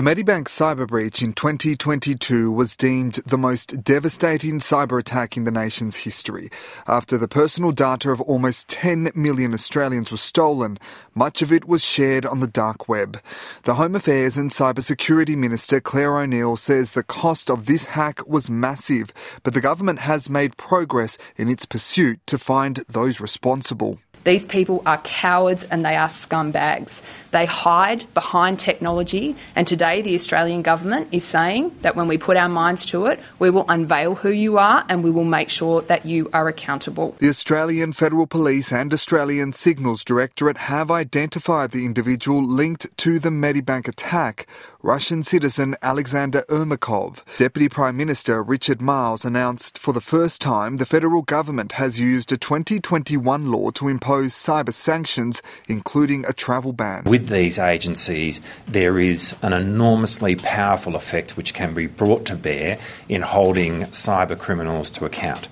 The Medibank cyber breach in 2022 was deemed the most devastating cyber attack in the nation's history. After the personal data of almost 10 million Australians was stolen, much of it was shared on the dark web. The Home Affairs and Cybersecurity Minister Clare O'Neil says the cost of this hack was massive, but the government has made progress in its pursuit to find those responsible. These people are cowards and they are scumbags. They hide behind technology, and today the Australian government is saying that when we put our minds to it, we will unveil who you are and we will make sure that you are accountable. The Australian Federal Police and Australian Signals Directorate have identified the individual linked to the Medibank attack, Russian citizen Alexander Ermakov. Deputy Prime Minister Richard Marles announced for the first time the federal government has used a 2021 law to impose cyber sanctions, including a travel ban. With these agencies, there is an enormously powerful effect which can be brought to bear in holding cyber criminals to account.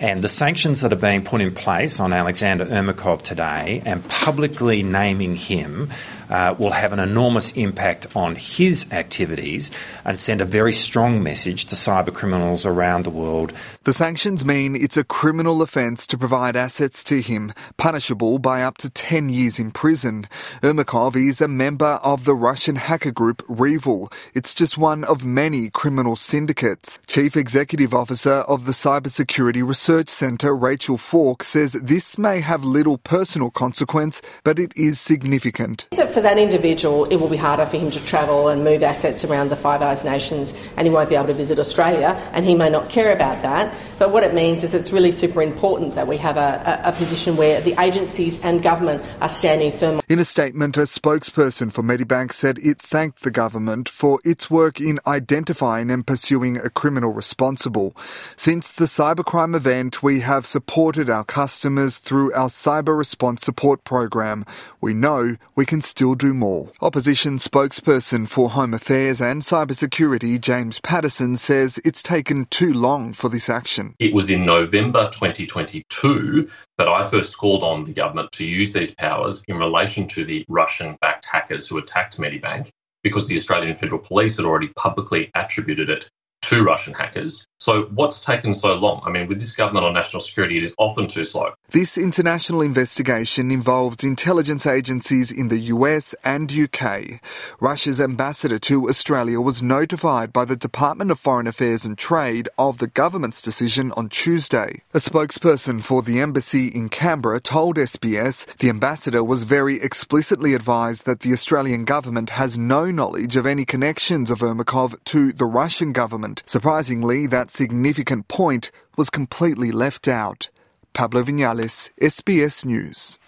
And the sanctions that are being put in place on Alexander Ermakov today and publicly naming him uh, will have an enormous impact on his activities and send a very strong message to cyber criminals around the world. The sanctions mean it's a criminal offence to provide assets to him, punishable by up to 10 years in prison. Ermakov is a member of the Russian hacker group Revil. It's just one of many criminal syndicates. Chief Executive Officer of the Cybersecurity Research Centre, Rachel Falk, says this may have little personal consequence, but it is significant. So for that individual, it will be harder for him to travel and move assets around the Five Eyes nations, and he won't be able to visit Australia, and he may not care about that. But what it means is it's really super important that we have a, a, a position where the agencies and government are standing firm. In a statement, a spokesperson for Medibank said it thanked the government for its work in identifying and pursuing a criminal responsible. Since the cybercrime event, we have supported our customers through our cyber response support program. We know we can still do more. Opposition spokesperson for Home Affairs and Cybersecurity, James Paterson, says it's taken too long for this action. It was in November 2022 that I first called on the government to use these powers in relation to the Russian backed hackers who attacked Medibank because the Australian Federal Police had already publicly attributed it to Russian hackers. So, what's taken so long? I mean, with this government on national security, it is often too slow. This international investigation involved intelligence agencies in the US and UK. Russia's ambassador to Australia was notified by the Department of Foreign Affairs and Trade of the government's decision on Tuesday. A spokesperson for the embassy in Canberra told SBS the ambassador was very explicitly advised that the Australian government has no knowledge of any connections of Ermakov to the Russian government. Surprisingly, that significant point was completely left out. Pablo Vinales, SBS News.